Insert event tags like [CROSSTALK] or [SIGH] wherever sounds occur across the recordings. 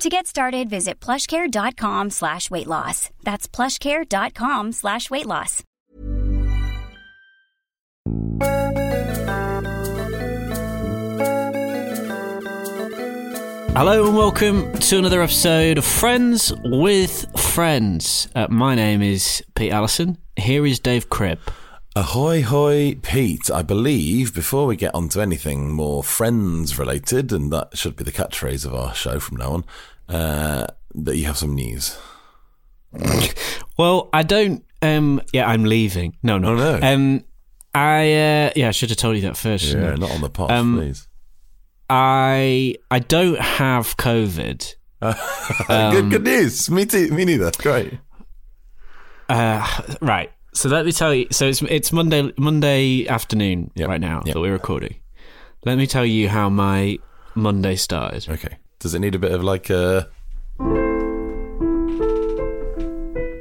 To get started, visit plushcare.com slash weight loss. That's plushcare.com slash weight loss. Hello and welcome to another episode of Friends with Friends. Uh, my name is Pete Allison. Here is Dave Cribb. Ahoy, hoy, Pete. I believe before we get on to anything more friends related, and that should be the catchphrase of our show from now on, uh, that you have some news. Well, I don't. Um, yeah, I'm leaving. No, no, Oh, no. Um, I uh, yeah, I should have told you that first. Yeah, not on the pot, Um, please. I I don't have COVID. [LAUGHS] good, good news. Me too. Me neither. Great. Uh, right. So let me tell you. So it's it's Monday Monday afternoon Yep. right now Yep. that we're recording. Let me tell you how my Monday started. Okay. Does it need a bit of like uh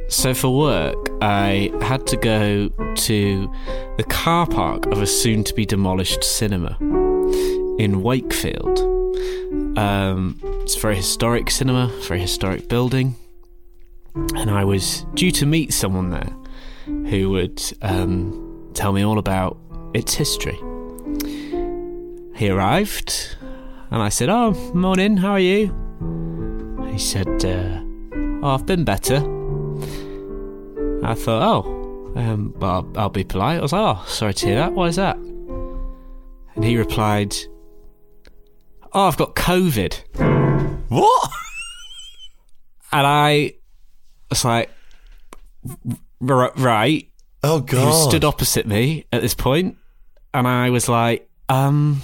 So for work, I had to go to the car park of a soon to be demolished cinema in Wakefield. Um, it's a very historic cinema, very historic building. And I was due to meet someone there who would um, tell me all about its history. He arrived, and I said, Oh, morning, how are you? He said, uh, Oh, I've been better. I thought, oh, um, well, I'll, be polite. I was like, oh, sorry to hear that. Why is that? And he replied, oh, I've got COVID. what? And I was like, "R- right. Oh god. God. stood opposite me at this point, and I was like, um,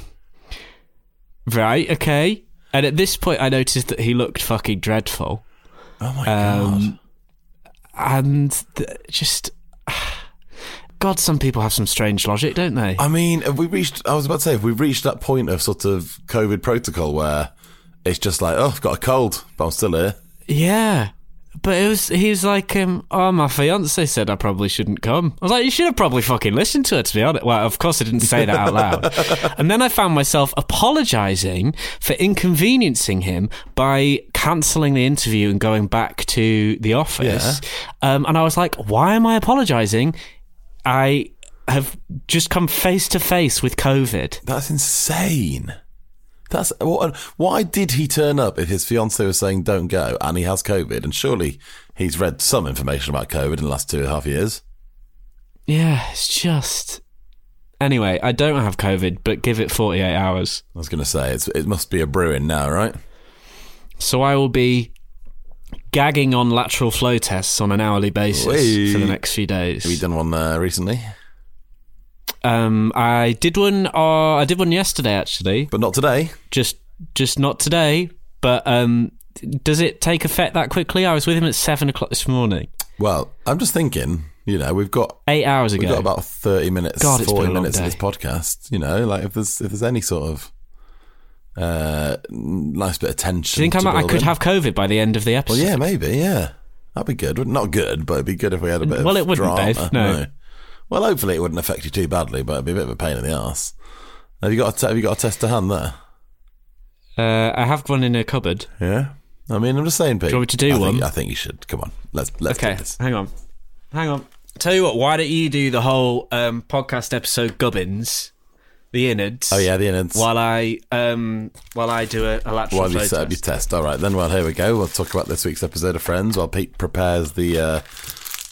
right, okay. And at this point, I noticed that he looked fucking dreadful. oh my god. Um, and th- just [SIGHS] God, some people have some strange logic, don't they? I mean, have we reached? I was about to say, have we reached that point of sort of COVID protocol where it's just like, oh, I've got a cold, but I'm still here. yeah, but it was he was like, um, oh, my fiance said I probably shouldn't come. I was like, you should have probably fucking listened to her, to be honest. Well, of course I didn't say that out loud. [LAUGHS] and then I found myself apologising for inconveniencing him by cancelling the interview and going back to the office. Um, and I was like, why am I apologising? I have just come face to face with COVID. That's insane. That's what. Why did he turn up if his fiance was saying don't go and he has COVID? And surely he's read some information about COVID in the last two and a half years. Yeah, it's just. Anyway, I don't have COVID, but give it 48 hours. I was going to say it's, it must be a brewing now, right? So I will be gagging on lateral flow tests on an hourly basis Whey. for the next few days. Have you done one uh, recently? Um, I did one. Uh, I did one yesterday, actually. But not today. Just, just not today. But um, does it take effect that quickly? I was with him at seven o'clock this morning, Well, I'm just thinking. You know, we've got eight hours we've got about thirty minutes, God, it's been forty a long minutes of day. this podcast. You know, like if there's if there's any sort of uh nice bit of tension. Do you think I, I could in. have COVID by the end of the episode? Well, yeah, maybe, yeah. That'd be good. Not good, but it'd be good if we had a bit Well, of it wouldn't, drama. Dave, no. Well, hopefully it wouldn't affect you too badly, but it'd be a bit of a pain in the ass. Have you got a have you got a test to hand there? Uh, I have one in a cupboard. Yeah. I mean, I'm just saying, Pete. you want me to do I one? Think, I think you should. Come on, let's let's Okay, do this. hang on, hang on. Tell you what, why don't you do the whole um, podcast episode Gubbins, the innards? Oh yeah, the innards. While I um while I do a, a lateral While you set up your test. test. All right, then. Well, here we go. We'll talk about this week's episode of Friends while Pete prepares the uh,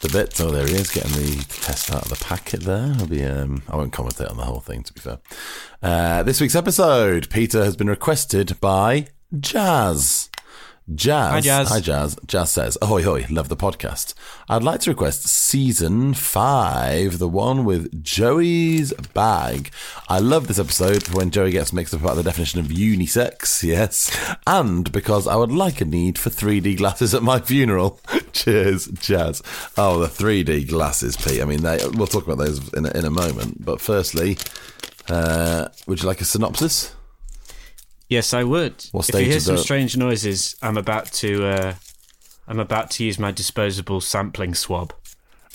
the bit. Oh, there he is, getting the test out of the packet there. I'll be, um, I won't commentate on the whole thing, to be fair. Uh, this week's episode, Peter has been requested by Jazz. Jazz. Hi, Jazz. Hi, Jazz. Jazz says, Ahoy, hoy, love the podcast. I'd like to request season five, the one with Joey's bag. I love this episode when Joey gets mixed up about the definition of unisex, [LAUGHS] yes, and because I would like a need for 3D glasses at my funeral. [LAUGHS] Cheers, Jazz. Oh, the 3D glasses, Pete. I mean, they, we'll talk about those in a, in a moment. But firstly, uh, would you like a synopsis? Yes, I would. What if you hear some that? strange noises, I'm about to. Uh, I'm about to use my disposable sampling swab.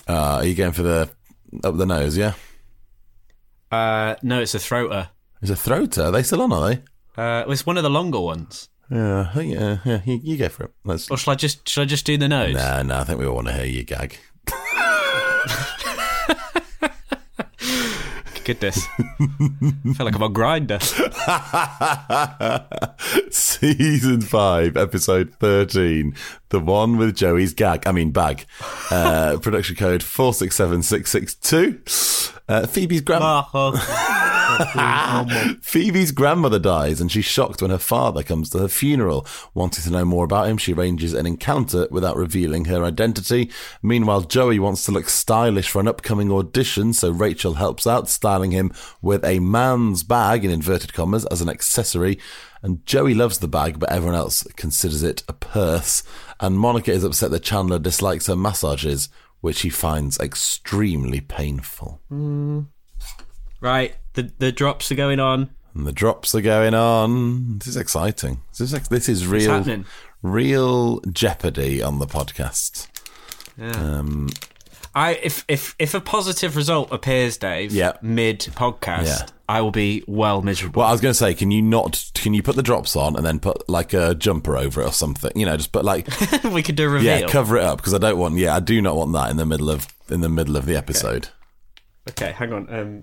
Uh, are you going for the up the nose? Yeah. Uh, no, it's a throater. It's a throater? Are they still on? Are they? Uh, it's one of the longer ones. Yeah, I think- yeah, yeah. You, you go for it. Let's. Or shall I just? Shall I just do the nose? No, no. I think we all want to hear you gag. [LAUGHS] Goodness, I feel like I'm on Grindr. [LAUGHS] Season five, episode thirteen, the one with Joey's gag. I mean bag. Uh, [LAUGHS] production code four six seven six six two. Uh, Phoebe's grand. [LAUGHS] Phoebe's grandmother dies, and she's shocked when her father comes to her funeral. Wanting to know more about him, she arranges an encounter without revealing her identity. Meanwhile, Joey wants to look stylish for an upcoming audition, so Rachel helps out, styling him with a man's bag, in inverted commas, as an accessory. And Joey loves the bag, but everyone else considers it a purse. And Monica is upset that Chandler dislikes her massages, which he finds extremely painful. right, the the drops are going on. And the drops are going on. This is exciting. This is, this is real, real jeopardy on the podcast. Um, I if if if a positive result appears, Dave, Yeah. mid podcast, Yeah. I will be well miserable. Well, I was going to say, can you not? Can you put the drops on and then put like a jumper over it or something? You know, just put like [LAUGHS] we could do a reveal. yeah, cover it up because I don't want. Yeah, I do not want that in the middle of in the middle of the episode. okay, hang on. Um,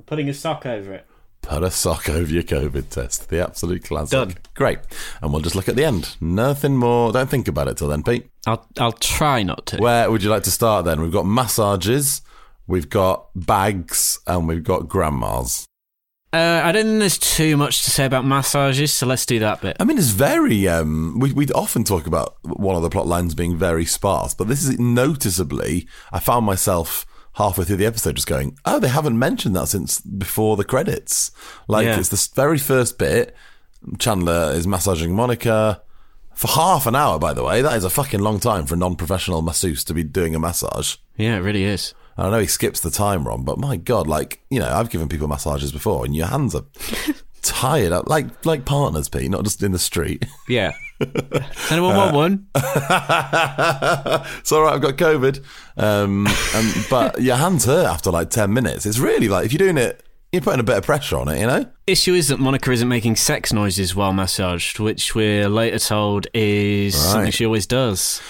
I'm putting a sock over it. Put a sock over your COVID test. The absolute classic. Done. Great. And we'll just look at the end. Nothing more. Don't think about it till then, Pete. I'll I'll try not to. Where would you like to start then? We've got massages, we've got bags, and we've got grandmas. Uh, I don't think there's too much to say about massages, so let's do that bit. I mean, it's very. Um, we we often talk about one of the plot lines being very sparse, but this is noticeably. I found myself halfway through the episode just going, "Oh, they haven't mentioned that since before the credits." Like Yeah. it's the very first bit. Chandler is massaging Monica for half an hour. By the way, that is a fucking long time for a non-professional masseuse to be doing a massage. Yeah, it really is. I know he skips the time, on, but my god, like you know, I've given people massages before, and your hands are [LAUGHS] tired, like like partners, Pete, not just in the street. Yeah. Anyone want one? [LAUGHS] it's all right, I've got COVID, um, and, but your hands hurt after like ten minutes. It's really like if you're doing it, you're putting a bit of pressure on it, you know. Issue is that Monica isn't making sex noises while massaged, which we're later told is something she always does.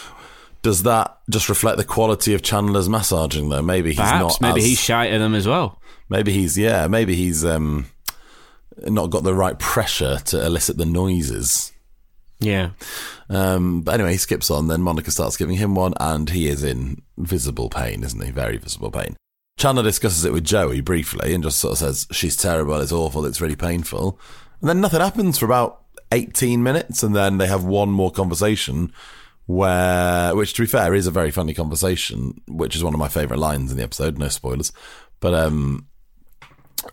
Does that just reflect the quality of Chandler's massaging, though? Maybe he's Perhaps not. maybe as- he's shy at them as well. Maybe he's yeah. Maybe he's um, not got the right pressure to elicit the noises. Yeah. Um, but anyway, he skips on. Then Monica starts giving him one, and he is in visible pain, isn't he? Very visible pain. Chandler discusses it with Joey briefly and just sort of says, She's terrible, it's awful, it's really painful. And then nothing happens for about 18 minutes, and then they have one more conversation where, which to be fair, is a very funny conversation, which is one of my favourite lines in the episode, no spoilers. But, um,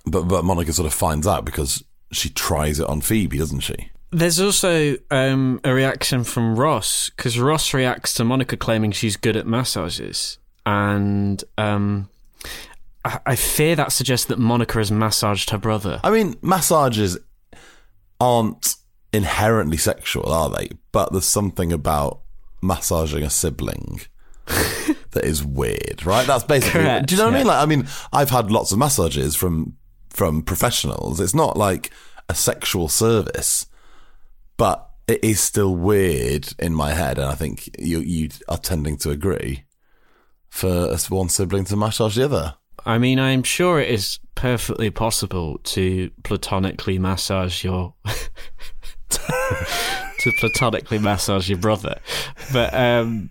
but, but Monica sort of finds out because she tries it on Phoebe, doesn't she? There's also um, a reaction from Ross because Ross reacts to Monica claiming she's good at massages, and um, I, I fear that suggests that Monica has massaged her brother. I mean, massages aren't inherently sexual, are they? But there's something about massaging a sibling [LAUGHS] that is weird, right? That's basically. Correct, do you know what I mean? Like, I mean, I've had lots of massages from from professionals. It's not like a sexual service, but it is still weird in my head, and I think you you are tending to agree for one sibling to massage the other. I mean, I'm sure it is perfectly possible to platonically massage your [LAUGHS] to platonically massage your brother, but um,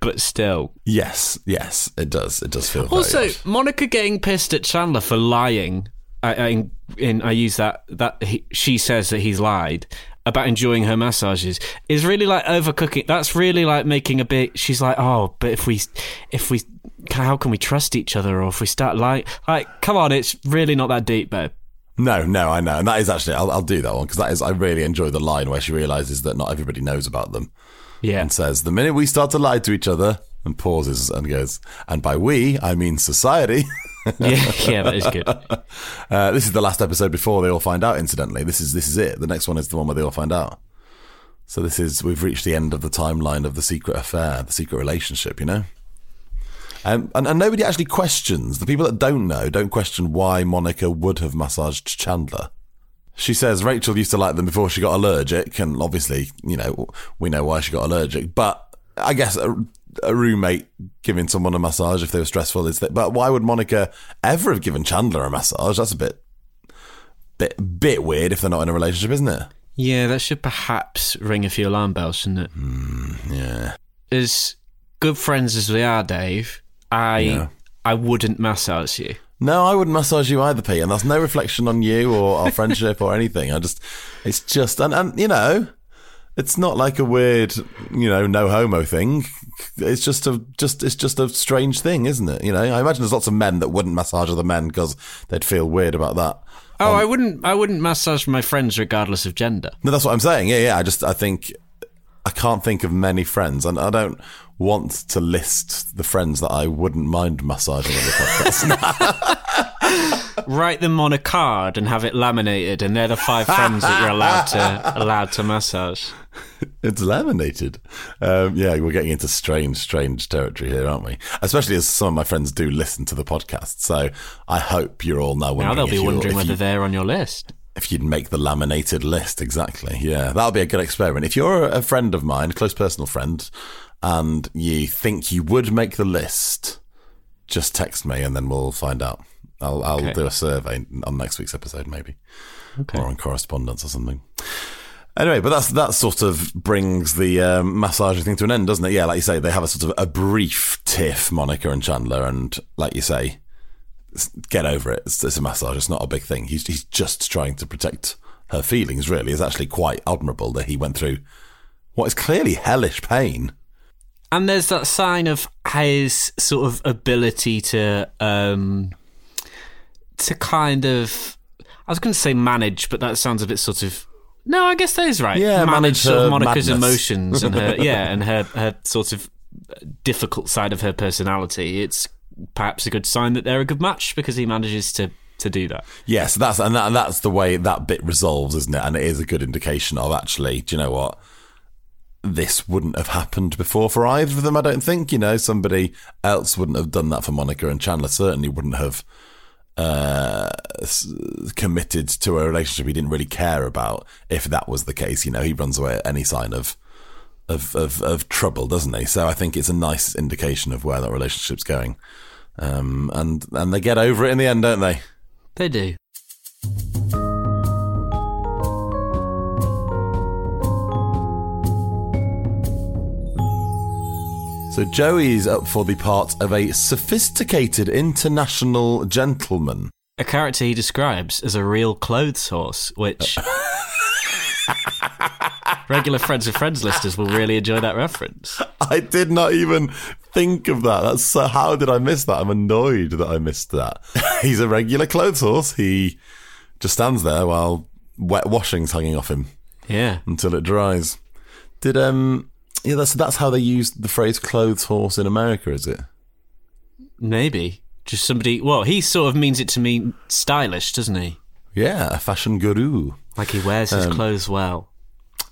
but still. Yes, yes, it does. It does feel. Also. Monica getting pissed at Chandler for lying. I, I, I use that that he, she says that he's lied about enjoying her massages is really like overcooking. That's really like making a bit. She's like, oh, but if we, if we, how can we trust each other? Or if we start like, like, come on, it's really not that deep, babe. No, no, I know, and that is actually I'll, I'll do that one because that is I really enjoy the line where she realizes that not everybody knows about them Yeah, and says the minute we start to lie to each other and pauses and goes and by we I mean society. [LAUGHS] [LAUGHS] yeah, yeah, that is good. [LAUGHS] Uh, this is the last episode before they all find out. Incidentally, this is this is it. The next one is the one where they all find out. So this is we've reached the end of the timeline of the secret affair, the secret relationship. You know, um, and and nobody actually questions the people that don't know. Don't question why Monica would have massaged Chandler. She says Rachel used to like them before she got allergic, and obviously, you know, we know why she got allergic. But I guess a, roommate giving someone a massage if they were stressful is that. But why would Monica ever have given Chandler a massage? That's a bit, bit, bit weird if they're not in a relationship, isn't it? Yeah, that should perhaps ring a few alarm bells, shouldn't it? Hmm, yeah. As good friends as we are, Dave, I Yeah. I wouldn't massage you. No, I wouldn't massage you either, Pete, and that's no reflection on you or our friendship or anything. I just, it's just, and, and you know, it's not like a weird, you know, no homo thing. It's just a, just, it's just a strange thing, isn't it? You know, I imagine there's lots of men that wouldn't massage other men because they'd feel weird about that. Oh, um, I wouldn't. I wouldn't massage my friends regardless of gender. No, that's what I'm saying. Yeah, yeah. I just, I think, I can't think of many friends, and I don't want to list the friends that I wouldn't mind massaging on the podcast. [LAUGHS] [LAUGHS] [LAUGHS] Write them on a card and have it laminated, and they're the five [LAUGHS] friends that you're allowed to allowed to massage. It's laminated. Um, yeah, we're getting into strange, strange territory here, aren't we? Especially as some of my friends do listen to the podcast. So I hope you're all now wondering. Now they'll be wondering whether you- they're on your list. if you'd make the laminated list exactly. Yeah, that'll be a good experiment. If you're a friend of mine, a close personal friend, and you think you would make the list, just text me and then we'll find out. I'll I'll Okay. do a survey on next week's episode, maybe, Okay. or on correspondence or something. Anyway, but that's that sort of brings the um, massaging thing to an end, doesn't it? Yeah, like you say, they have a sort of a brief tiff, Monica and Chandler, and like you say, get over it. It's, it's a massage. It's not a big thing. He's he's just trying to protect her feelings. Really, it's actually quite admirable that he went through what is clearly hellish pain. And there's that sign of his sort of ability to um to kind of I was going to say manage, but that sounds a bit sort of no, I guess that is right. Yeah, manage sort of Monica's madness. emotions and her [LAUGHS] yeah, and her her sort of difficult side of her personality. It's perhaps a good sign that they're a good match because he manages to to do that. Yes, that's and, that, and that's the way that bit resolves, isn't it? And it is a good indication of actually, do you know what? This wouldn't have happened before for either of them. I don't think. You know, somebody else wouldn't have done that for Monica, and Chandler certainly wouldn't have uh, committed to a relationship he didn't really care about. If that was the case, you know, he runs away at any sign of. Of, of, of trouble, doesn't he? So I think it's a nice indication of where that relationship's going, um, and and they get over it in the end, don't they? They do. So Joey's up for the part of a sophisticated international gentleman. A character he describes as a real clothes horse, which [LAUGHS] regular friends of friends listeners will really enjoy that reference. I did not even think of that. That's so. How did I miss that? I'm annoyed that I missed that. [LAUGHS] He's a regular clothes horse. He just stands there while wet washing's hanging off him Yeah. until it dries. Did um. Yeah, that's that's how they use the phrase "clothes horse" in America, is it? Maybe. Just somebody. Well, he sort of means it to mean stylish, doesn't he? Yeah, a fashion guru. Like he wears his clothes well.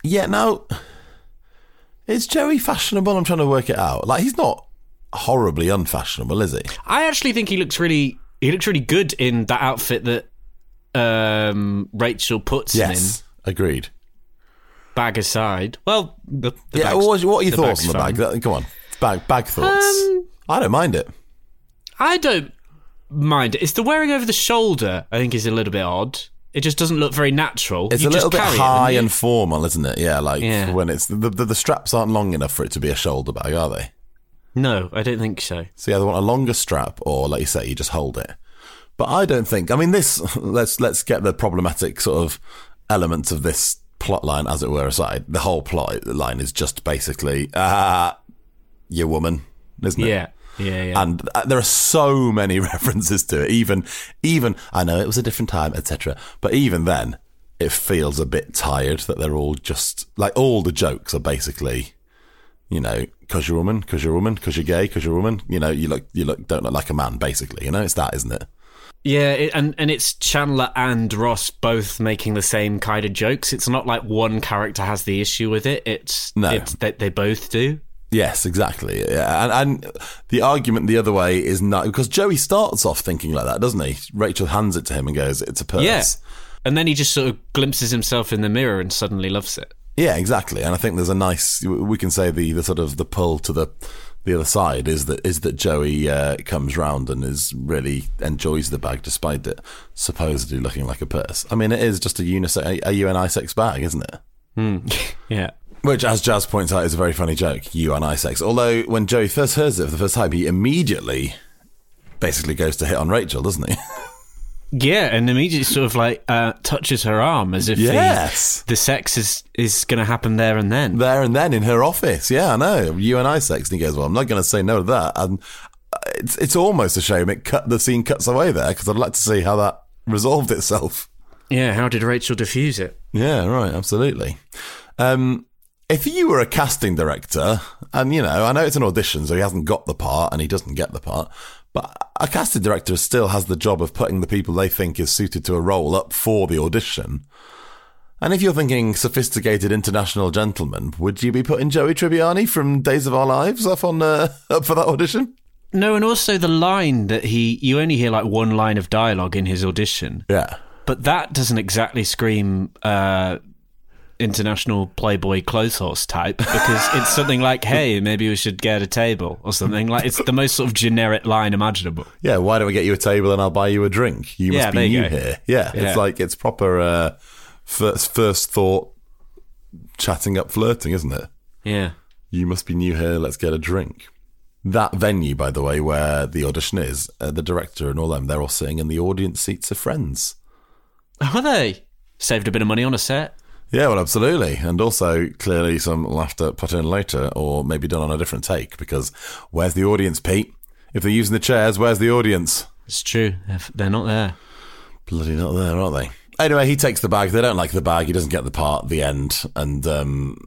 Yeah, now is Joey fashionable? I'm trying to work it out. Like he's not horribly unfashionable, is he? I actually think he looks really. He looks really good in that outfit that um, Rachel puts him in. Yes, agreed. Bag aside. Well, the, the yeah, what, what are your thoughts on the fine. bag? Come on, bag bag thoughts. Um, I don't mind it. I don't mind it. It's the wearing over the shoulder. I think is a little bit odd. It just doesn't look very natural. It's You a little bit high and formal, isn't it? Yeah, like Yeah. when it's the, the the straps aren't long enough for it to be a shoulder bag, are they? No, I don't think so. So you either want a longer strap or, like you say, you just hold it. But I don't think. I mean, this. [LAUGHS] Let's let's get the problematic sort of elements of this plot line, as it were, aside. The whole plot line is just basically, ah, you woman, isn't it? Yeah. Yeah, yeah. And uh, there are so many [LAUGHS] references to it. Even, even I know it was a different time, etc. But even then, it feels a bit tired that they're all just like all the jokes are basically, you know, because you're a woman, because you're a woman, because you're gay, because you're a woman. You know, you look, you look, don't look like a man. Basically, you know, it's that, isn't it? Yeah, it, and and it's Chandler and Ross both making the same kind of jokes. It's not like one character has the issue with it. It's No. it's that they both do. Yes, exactly. Yeah. And, and the argument the other way is not because Joey starts off thinking like that, doesn't he? Rachel hands it to him and goes, "It's a purse." Yeah, and then he just sort of glimpses himself in the mirror and suddenly loves it. Yeah, exactly. And I think there's a nice we can say the, the sort of the pull to the the other side is that is that Joey uh, comes round and is really enjoys the bag despite it supposedly looking like a purse. I mean, it is just a unisex a, a unisex bag, isn't it? [LAUGHS] Yeah, Which, as Jazz points out, is a very funny joke. You unisex. Although when Joey first hears it for the first time, he immediately basically goes to hit on Rachel, doesn't he? [LAUGHS] yeah, and immediately sort of like uh, touches her arm as if Yes. the, the sex is is going to happen there and then. there and then in her office. Yeah, I know. You and I sex. And he goes, well, I'm not going to say no to that. And it's it's almost a shame it cut the scene cuts away there because I'd like to see how that resolved itself. Yeah, how did Rachel diffuse it? Yeah, right. Absolutely. Um, if you were a casting director, and you know, I know it's an audition, so he hasn't got the part and he doesn't get the part, but a casting director still has the job of putting the people they think is suited to a role up for the audition. And if you're thinking sophisticated international gentleman, would you be putting Joey Tribbiani from Days of Our Lives up on uh, [LAUGHS] up for that audition? No, and also the line that he you only hear like one line of dialogue in his audition, Yeah. but that doesn't exactly scream uh, international playboy clothes horse type because it's [LAUGHS] something like, "Hey, maybe we should get a table" or something like. It's the most sort of generic line imaginable. Yeah, why don't we get you a table and I'll buy you a drink? You must Yeah, be new go. here. Yeah, Yeah. it's like it's proper uh, first first thought chatting up flirting, isn't it? Yeah. You must be new here. Let's get a drink. That venue, by the way, where the audition is, uh, the director and all them, they're all sitting in the audience seats of Friends. Are they saved a bit of money on a set? Yeah, well, absolutely. And also, clearly, some laughter put in later or maybe done on a different take because where's the audience, Pete? If they're using the chairs, where's the audience? It's true. They're- They're not there. Bloody not there, are they? Anyway, he takes the bag. They don't like the bag. He doesn't get the part. The end, and um,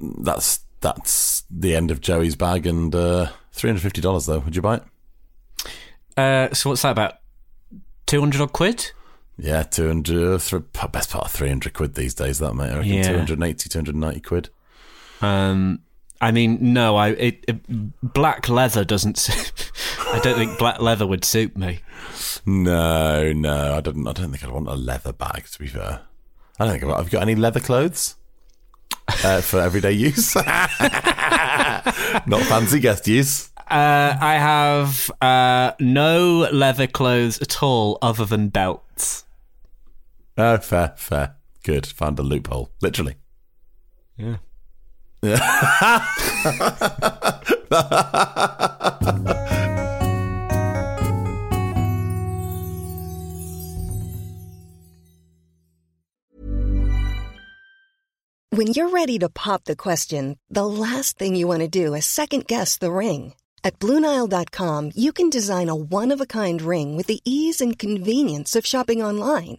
that's that's the end of Joey's bag. And uh, three hundred fifty dollars, though. Would you buy it? Uh, so what's that about? Two hundred odd quid? Yeah, two hundred. Th- best part of three hundred quid these days. That mate, I reckon Yeah. 280, 290 quid. Um, I mean, no, I it, it, black leather doesn't. [LAUGHS] Suit, I don't think black leather would suit me. No, no, I don't. I don't think I'd want a leather bag. To be fair, I don't think I've, I've got any leather clothes uh, for everyday [LAUGHS] use. Not fancy guest use. Uh, I have uh, no leather clothes at all other than belts. Oh, fair, fair. Good. Found a loophole. Literally. Yeah. [LAUGHS] When you're ready to pop the question, the last thing you want to do is second guess the ring. At Bluenile.com, you can design a one of a kind ring with the ease and convenience of shopping online.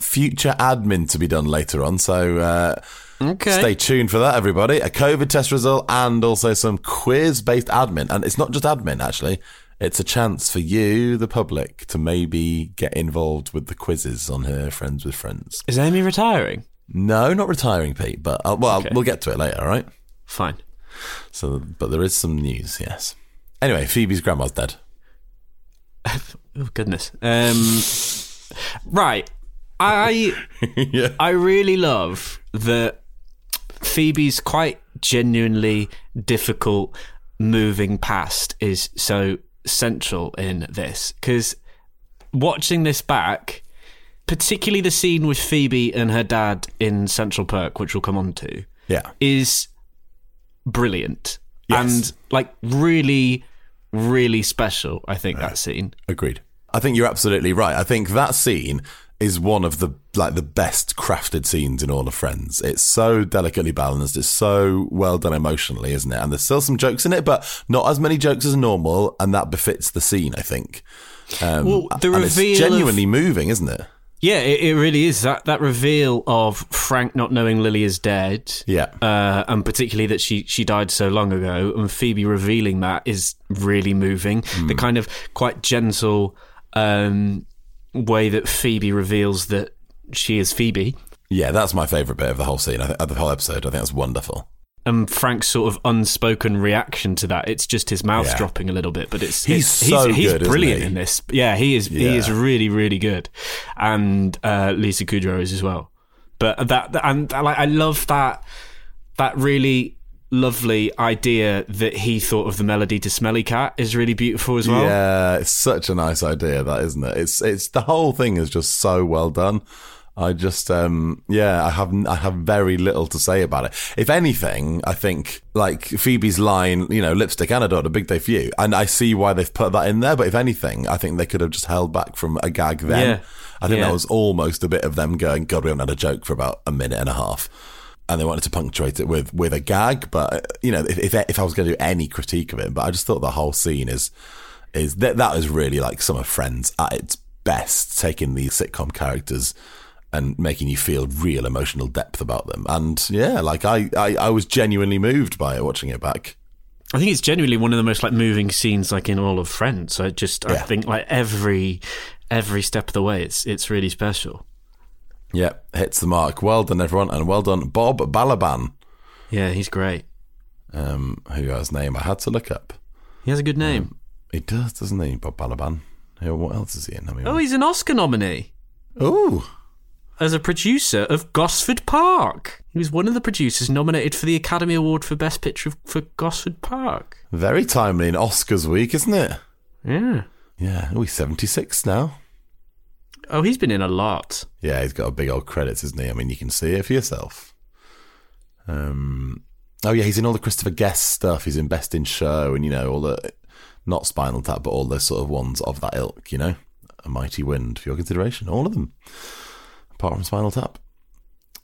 future admin to be done later on. So uh, Okay. stay tuned for that, everybody. A COVID test result and also some quiz based admin. And it's not just admin, actually. It's a chance for you, the public, to maybe get involved with the quizzes on her Friends with Friends. Is Amy retiring? No, not retiring, Pete, but uh, well, Okay. we'll get to it later, all right? Fine. So, but there is some news, yes. Anyway, Phoebe's grandma's dead. [LAUGHS] Oh goodness. Um, right. I [LAUGHS] yeah. I really love that Phoebe's quite genuinely difficult moving past is so central in this because watching this back, particularly the scene with Phoebe and her dad in Central Perk, which we'll come on to, Yeah. is brilliant Yes. and like really, really special. I think that scene. Agreed. I think you're absolutely right. I think that scene is one of the like the best crafted scenes in all of Friends. It's so delicately balanced. It's so well done emotionally, isn't it? And there's still some jokes in it, but not as many jokes as normal, and that befits the scene. I think. Um, Well, the and it's reveal of- genuinely moving, isn't it? Yeah, it, it really is that that reveal of Frank not knowing Lily is dead. Yeah. uh, and particularly that she she died so long ago, and Phoebe revealing that is really moving. Hmm. The kind of quite gentle um, way that Phoebe reveals that she is Phoebe, Yeah, that's my favourite bit of the whole scene. I think of the whole episode. I think that's wonderful. and Frank's sort of unspoken reaction to that. It's just his mouth Yeah. dropping a little bit, but it's He's it's- so he's, he's good, isn't brilliant he? in this. Yeah, he is. He is really really good, and uh, Lisa Kudrow is as well. But that and like I love that that really lovely idea that he thought of the melody to Smelly Cat is really beautiful as well. Yeah, it's such a nice idea, that isn't it? It's it's the whole thing is just so well done. I just um yeah, I have I have very little to say about it. If anything, I think like Phoebe's line, you know, lipstick and a dot, a big day for you, and I see why they've put that in there. But if anything, I think they could have just held back from a gag then. Yeah. I think Yeah. that was almost a bit of them going, God, we haven't had a joke for about a minute and a half. And they wanted to punctuate it with, with a gag, but uh, you know, if, if if I was going to do any critique of it, but I just thought the whole scene is is that that is really like some of Friends at its best, taking these sitcom characters and making you feel real emotional depth about them. And yeah, like I, I, I was genuinely moved by it watching it back. I think it's genuinely one of the most like moving scenes like in all of Friends. I just I Yeah. think like every every step of the way, it's it's really special. Yeah, hits the mark. Well done, everyone, and well done, Bob Balaban, Yeah, he's great. um, who has name I had to look up. He has a good name. He does, doesn't he, Bob Balaban? Who- What else is he in? I mean, oh, he's an Oscar nominee. ooh, as a producer of Gosford Park. He was one of the producers nominated for the Academy Award for Best Picture for Gosford Park. very timely in Oscars week, isn't it? Yeah. Yeah, oh, he's seventy six now. Oh, he's been in a lot. Yeah, he's got a big old credits, isn't he? I mean, you can see it for yourself. Um, oh yeah, he's in all the Christopher Guest stuff. He's in Best in Show, and you know all the not Spinal Tap, but all the sort of ones of that ilk. You know, A Mighty Wind for your consideration. All of them, apart from Spinal Tap.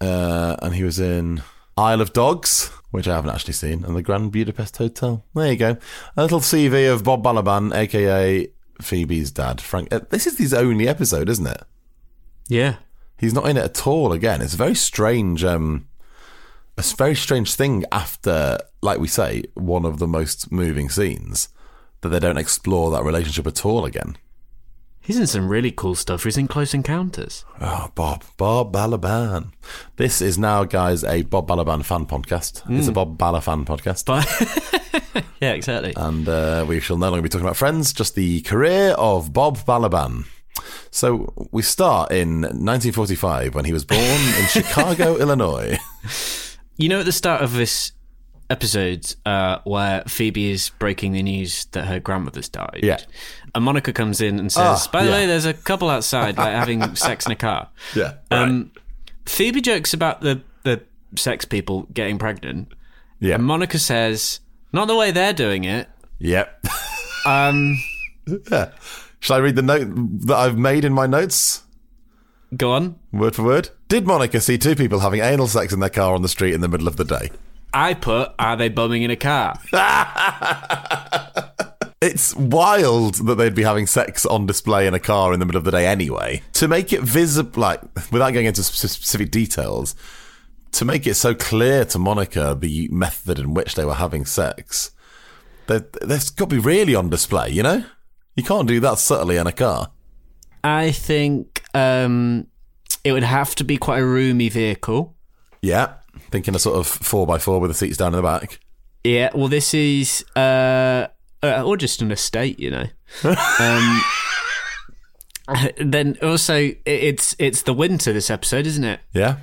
Uh, and he was in Isle of Dogs, which I haven't actually seen, and the Grand Budapest Hotel. There you go. A little CV of Bob Balaban, aka Phoebe's dad, Frank. Uh, this is his only episode, isn't it? Yeah. He's not in it at all again. It's a very strange, um, a very strange thing after, like we say, one of the most moving scenes that they don't explore that relationship at all again. He's in some really cool stuff. He's in Close Encounters. Oh, Bob, Bob Balaban. This is now, guys, a Bob Balaban fan podcast. It's a Bob Bala fan podcast. But [LAUGHS] yeah, exactly. and uh, we shall no longer be talking about friends, just the career of Bob Balaban. So we start in 1945 when he was born in [LAUGHS] Chicago, Illinois. You know, at the start of this episode, uh, where Phoebe is breaking the news that her grandmother's died. Yeah. And Monica comes in and says, Ah, "By the yeah. way, there's a couple outside like having [LAUGHS] sex in a car." Yeah. Um, Phoebe jokes about the the sex people getting pregnant, yeah. and Monica says, "Not the way they're doing it." Yep. [LAUGHS] Um, yeah. Shall I read the note that I've made in my notes? go on. Word for word. Did Monica see two people having anal sex in their car on the street in the middle of the day? I put, "Are they bumming in a car?" [LAUGHS] It's wild that they'd be having sex on display in a car in the middle of the day anyway. To make it visible, like, without going into specific details, to make it so clear to Monica the method in which they were having sex, they've got to be really on display, you know? You can't do that subtly in a car. I think um, it would have to be quite a roomy vehicle. Yeah. Thinking a sort of four by four with the seats down in the back. Yeah, well, this is, uh, uh, or just an estate, you know. [LAUGHS] um, then also, it's it's the winter this episode, isn't it? Yeah.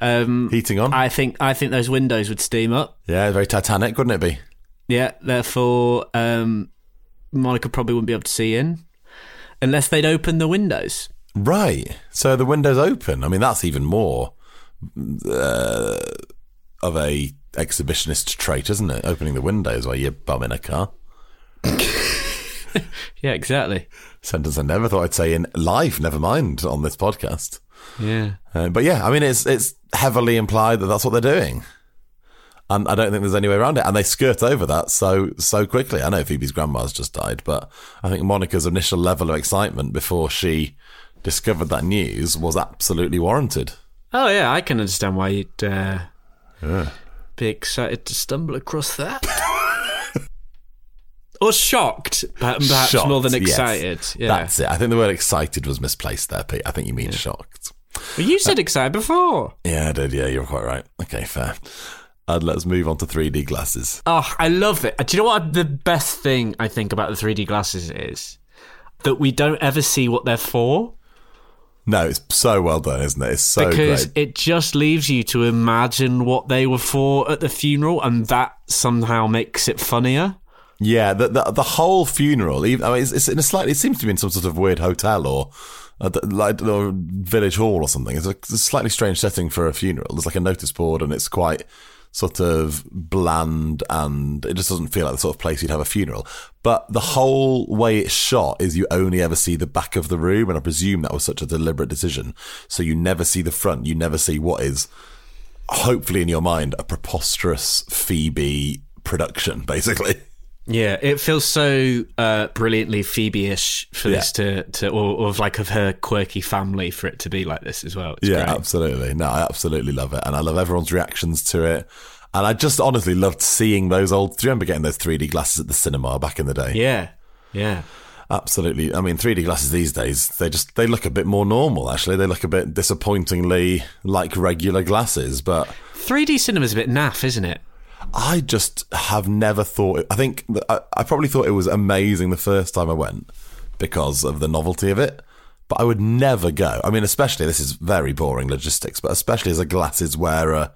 Um, Heating on. I think I think those windows would steam up. yeah, very Titanic, wouldn't it be? Yeah, therefore, um, Monica probably wouldn't be able to see in unless they'd open the windows. Right. So the window's open. I mean, that's even more uh, of a exhibitionist trait, isn't it? Opening the windows while you bum in a car. [LAUGHS] Yeah, exactly. Sentence I never thought I'd say in life. Never mind on this podcast. Yeah. Uh, but yeah, I mean, it's it's heavily implied that that's what they're doing, and I don't think there's any way around it. And they skirt over that so so quickly. I know Phoebe's grandma's just died, but I think Monica's initial level of excitement before she discovered that news was absolutely warranted. Oh yeah, I can understand why you'd uh, be excited to stumble across that. [LAUGHS] or shocked, per- perhaps Shocked, more than yes. excited. Yeah. That's it. I think the word excited was misplaced there, Pete. I think you mean shocked. Well, you said excited before. Yeah, I did. Yeah, you're quite right. Okay, fair. And let's move on to 3D glasses. Oh, I love it. Do you know what the best thing I think about the 3D glasses is? That we don't ever see what they're for No, it's so well done, isn't it? It's so because great. it just leaves you to imagine what they were for at the funeral, and that somehow makes it funnier. Yeah, the, the the whole funeral. Even I mean, it's, it's in a slightly. It seems to be in some sort of weird hotel or uh, like or village hall or something. It's a, it's a slightly strange setting for a funeral. There's like a notice board, and it's quite sort of bland, and it just doesn't feel like the sort of place you'd have a funeral. But the whole way it's shot is you only ever see the back of the room, and I presume that was such a deliberate decision. So you never see the front. You never see what is hopefully in your mind a preposterous Phoebe production, [LAUGHS] basically. Yeah, it feels so uh, brilliantly Phoebe-ish for this to, to or, or of like of her quirky family for it to be like this as well. It's yeah, great. absolutely. No, I absolutely love it, and I love everyone's reactions to it. And I just honestly loved seeing those old. Do you remember getting those 3D glasses at the cinema back in the day? Yeah, yeah. absolutely. I mean, 3D glasses these days they just they look a bit more normal. Actually, they look a bit disappointingly like regular glasses. But 3D cinema's a bit naff, isn't it? I just have never thought. I think I, I probably thought it was amazing the first time I went because of the novelty of it. But I would never go. I mean, especially this is very boring logistics, but especially as a glasses wearer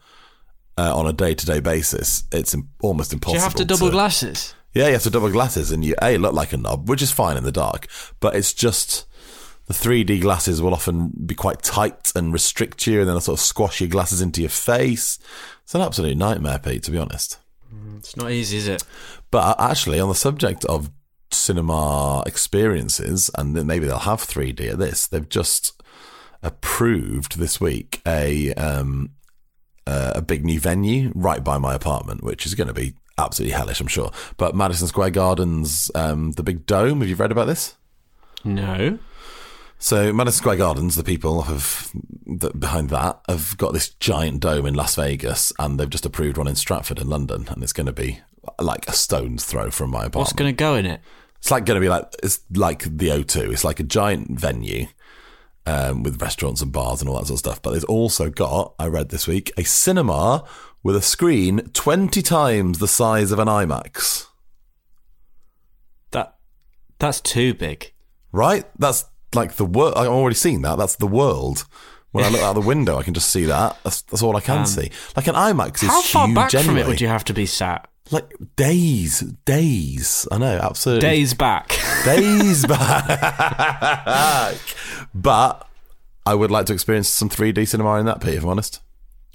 uh, on a day to day basis, it's almost Do impossible. you have to double glasses? Yeah, you have to double glasses, and you a look like a knob, which is fine in the dark. But it's just the 3D glasses will often be quite tight and restrict you, and then sort of squash your glasses into your face. It's an absolute nightmare, Pete, to be honest. It's not easy, is it? But actually, on the subject of cinema experiences, and then maybe they'll have 3D at this, they've just approved this week a um, uh, a big new venue right by my apartment, which is going to be absolutely hellish, I'm sure. But Madison Square Gardens, um, the big dome. Have you read about this? No. So Madison Square Gardens, the people of the, behind that have got this giant dome in Las Vegas, and they've just approved one in Stratford in London, and it's going to be like a stone's throw from my apartment. What's going to go in it? It's like going to be like it's like the O2. It's like a giant venue um, with restaurants and bars and all that sort of stuff. But there's also got, I read this week, a cinema with a screen twenty times the size of an IMAX. That that's too big. Right? That's like the world. I've already seen that. That's the world. When I look out the [LAUGHS] window, I can just see that. That's, that's all I can see. Like an IMAX is Um, How far huge back from it would you have to be sat? Like days, days. I know, absolutely. Days back. days [LAUGHS] back. [LAUGHS] but I would like to experience some 3D cinema in that, Pete, if I'm honest.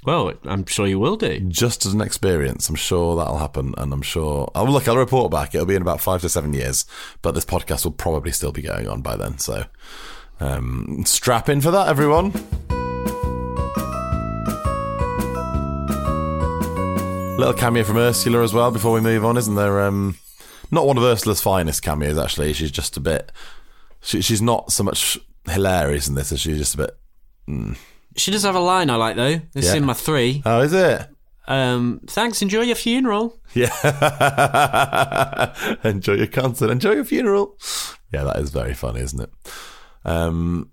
Well, I'm sure you will do. Just as an experience. I'm sure that'll happen. And I'm sure. Oh, look, I'll report back. It'll be in about five to seven years. But this podcast will probably still be going on by then. So um, strap in for that, everyone. Little cameo from Ursula as well before we move on, isn't there? Um, not one of Ursula's finest cameos, actually. She's just a bit. She, she's not so much hilarious in this as she's just a bit. She does have a line I like though. It's Yeah. in my three. Oh, is it? Um, thanks. Enjoy your funeral. Yeah. [LAUGHS] Enjoy your concert. Enjoy your funeral. Yeah, that is very funny, isn't it? Um,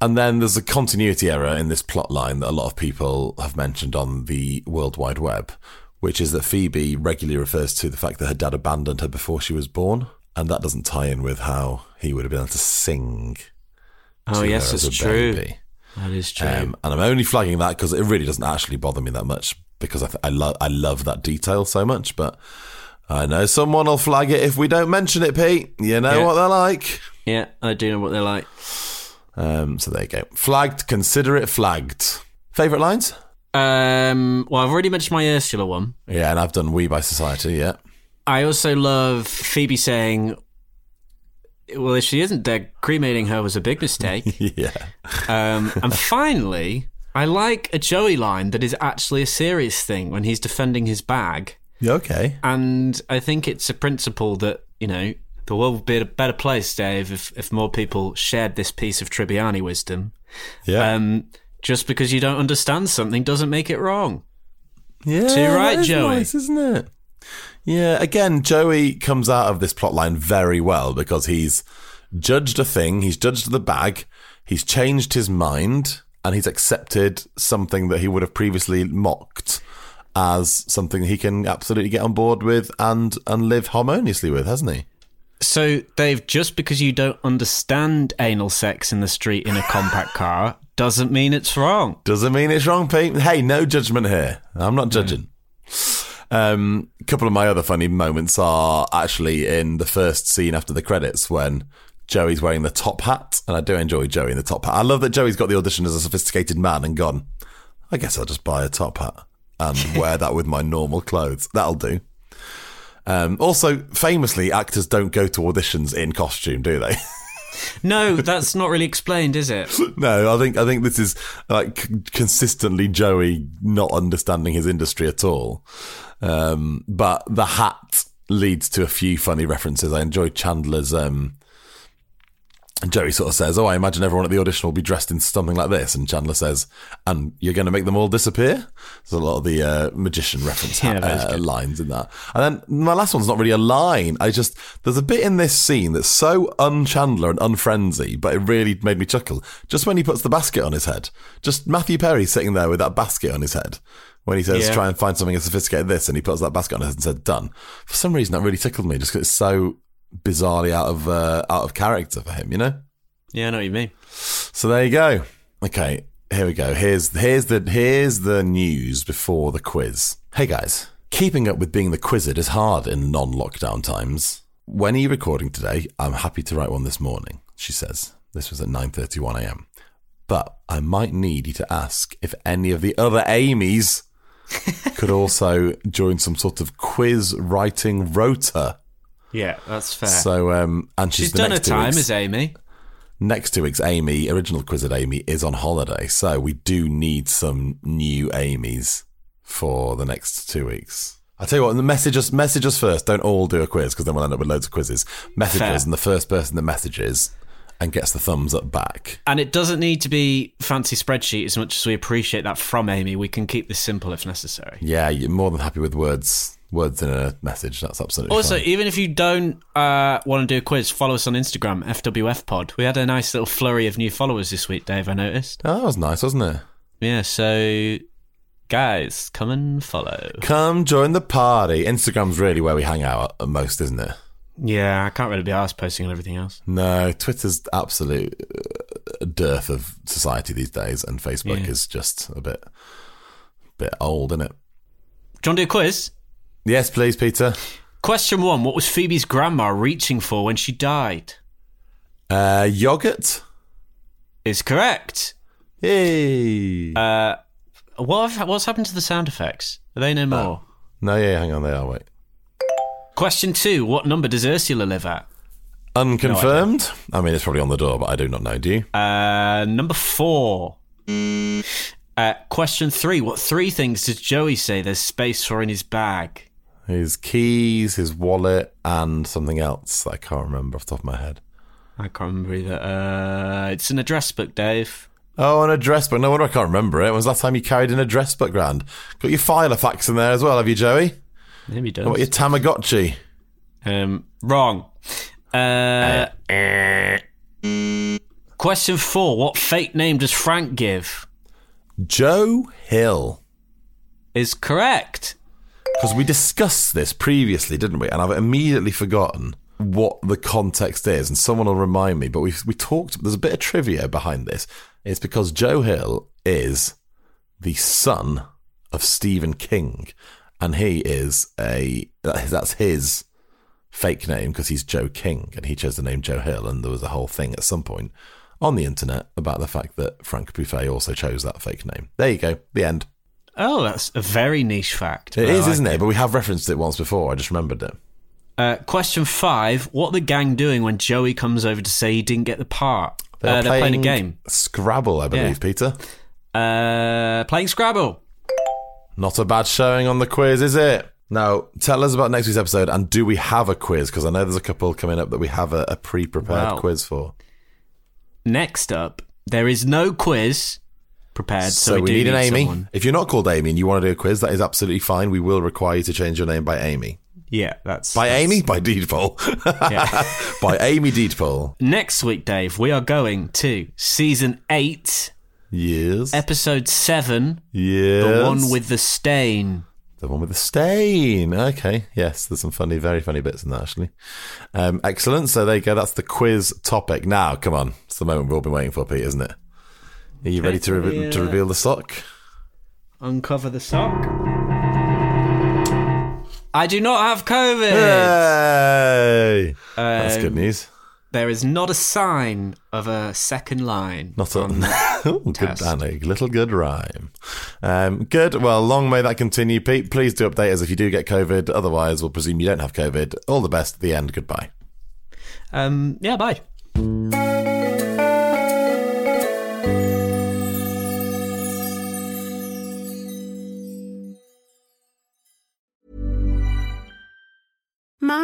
and then there's a continuity error in this plot line that a lot of people have mentioned on the World Wide Web, which is that Phoebe regularly refers to the fact that her dad abandoned her before she was born. And that doesn't tie in with how he would have been able to sing. Oh to yes, her as it's a true. baby. That is true. Um, and I'm only flagging that because it really doesn't actually bother me that much because I, th- I love I love that detail so much. But I know someone will flag it if we don't mention it, Pete. You know Yeah. what they're like. yeah, I do know what they're like. Um, so there you go. Flagged. Consider it flagged. Favorite lines? Um, well, I've already mentioned my Ursula one. Yeah, and I've done We by Society. Yeah. I also love Phoebe saying, "Well, if she isn't dead, cremating her was a big mistake." [LAUGHS] yeah. um, and finally, I like a Joey line that is actually a serious thing when he's defending his bag. Okay. And I think it's a principle that, you know, the world would be a better place, Dave, if, if more people shared this piece of Tribbiani wisdom. Yeah. Um, just because you don't understand something doesn't make it wrong. Yeah, Too right, Joey. Nice, isn't it? Yeah. Again, Joey comes out of this plotline very well because he's judged a thing, he's judged the bag, he's changed his mind, and he's accepted something that he would have previously mocked as something he can absolutely get on board with and and live harmoniously with, hasn't he? So, Dave, just because you don't understand anal sex in the street in a compact car doesn't mean it's wrong. Doesn't mean it's wrong, Pete. Hey, no judgment here. I'm not judging. Um, a couple of my other funny moments are actually in the first scene after the credits when Joey's wearing the top hat, and I do enjoy Joey in the top hat. I love that Joey's got the audition as a sophisticated man and gone. I guess I'll just buy a top hat and [LAUGHS] wear that with my normal clothes. That'll do. Um, also, famously, actors don't go to auditions in costume, do they? [LAUGHS] No, that's not really explained, is it? [LAUGHS] No, I think I think this is like c- consistently Joey not understanding his industry at all. Um, but the hat leads to a few funny references. I enjoyed Chandler's. Um, Joey sort of says, "Oh, I imagine everyone at the audition will be dressed in something like this," and Chandler says, "And you're going to make them all disappear." There's a lot of the uh, magician reference Yeah, is uh, lines in that. And then my last one's not really a line. I just there's a bit in this scene that's so unchandler and unfrenzy, but it really made me chuckle. Just when he puts the basket on his head, just Matthew Perry sitting there with that basket on his head. When he says, Yeah. "Try and find something as sophisticated as this," and he puts that basket on his head and said, "Done." For some reason, that really tickled me, just because it's so bizarrely out of uh, out of character for him, you know. Yeah, I know what you mean. So there you go. Okay, here we go. Here's here's the here's the news before the quiz. Hey guys, keeping up with being the quizzed is hard in non-lockdown times. When are you recording today? I'm happy to write one this morning. She says this was at 9:31 a.m. But I might need you to ask if any of the other Amy's could also join some sort of quiz writing rota. Yeah, that's fair. So um, and she's, She's done her time as Amy. next two weeks, Amy, original Quizzed Amy, is on holiday. So we do need some new Amy's for the next two weeks. I tell you what, the message us, message us first. Don't all do a quiz because then we'll end up with loads of quizzes. Message Fair. us, and the first person that messages and gets the thumbs up back. And it doesn't need to be fancy spreadsheet as much as we appreciate that from Amy. We can keep this simple if necessary. Yeah, you're more than happy with words, words in a message. That's absolutely Also, fine. even if you don't uh, want to do a quiz, follow us on Instagram, FWF Pod. We had a nice little flurry of new followers this week, Dave, I noticed. Oh, that was nice, wasn't it? Yeah, so guys, come and follow. Come join the party. Instagram's really where we hang out at most, isn't it? Yeah, I can't really be asked posting on everything else. No, Twitter's absolute uh, dearth of society these days, and Facebook Yeah. is just a bit, bit old, isn't it? Do you want to do a quiz? Yes, please, Peter. Question one What was Phoebe's grandma reaching for when she died? Uh, yogurt. Is correct. Yay! Uh, what have, what's happened to the sound effects? Are they no more? no, yeah, hang on, they are. Wait. Question two What number does Ursula live at? Unconfirmed. I mean, it's probably on the door, but I do not know. Do you? Uh, number four. Uh, question three What three things does Joey say there's space for in his bag? His keys, his wallet, and something else that I can't remember off the top of my head. I can't remember either. Uh, it's an address book, Dave. Oh, an address book. No wonder I can't remember it. When was the last time you carried an address book round? Got your Filofax in there as well, have you, Joey? Maybe What about your Tamagotchi? Um, wrong. Uh, question four. What fake name does Frank give? Joe Hill. Is correct. Because we discussed this previously, didn't we? And I've immediately forgotten what the context is, and someone will remind me. But we we talked. There's a bit of trivia behind this. It's because Joe Hill is the son of Stephen King, and he is a that's his fake name because he's Joe King, and he chose the name Joe Hill. And there was a whole thing at some point on the internet about the fact that Frank Buffay also chose that fake name. There you go. The end. Oh, that's a very niche fact. It is, but I is, like isn't it? But we have referenced it once before. I just remembered it. Uh, question five. What the gang doing when Joey comes over to say he didn't get the part? They are uh, they're playing a game. Scrabble, I believe, Yeah. Peter. Uh, playing Scrabble. Not a bad showing on the quiz, is it? Now, tell us about next week's episode, and do we have a quiz? Because I know there's a couple coming up that we have a, a pre-prepared Wow. quiz for. Next up, there is no quiz prepared, so, So, we, do need an Amy. someone. If you're not called Amy and you want to do a quiz, that is absolutely fine. We will require you to change your name by Amy. Yeah, that's By that's- Amy? By deed poll. [LAUGHS] Yeah. [LAUGHS] by Amy Deedpool. Next week, Dave, we are going to season eight, Yes. episode seven, yes. the one with the stain. The one with the stain. Okay. Yes, there's some funny, very funny bits in that, actually. Um, excellent. So there you go. That's the quiz topic. Now, come on. It's the moment we've all been waiting for, Pete, isn't it? Are you ready to, re- to reveal the sock? Uncover the sock. I do not have COVID. Hey! That's good Um, news. There is not a sign of a second line. Not a Ooh, [LAUGHS] good, test. little good rhyme. Um, good. Well, long may that continue, Pete. Please do update us if you do get COVID. Otherwise, we'll presume you don't have COVID. All the best at the end. Goodbye. um, yeah, bye.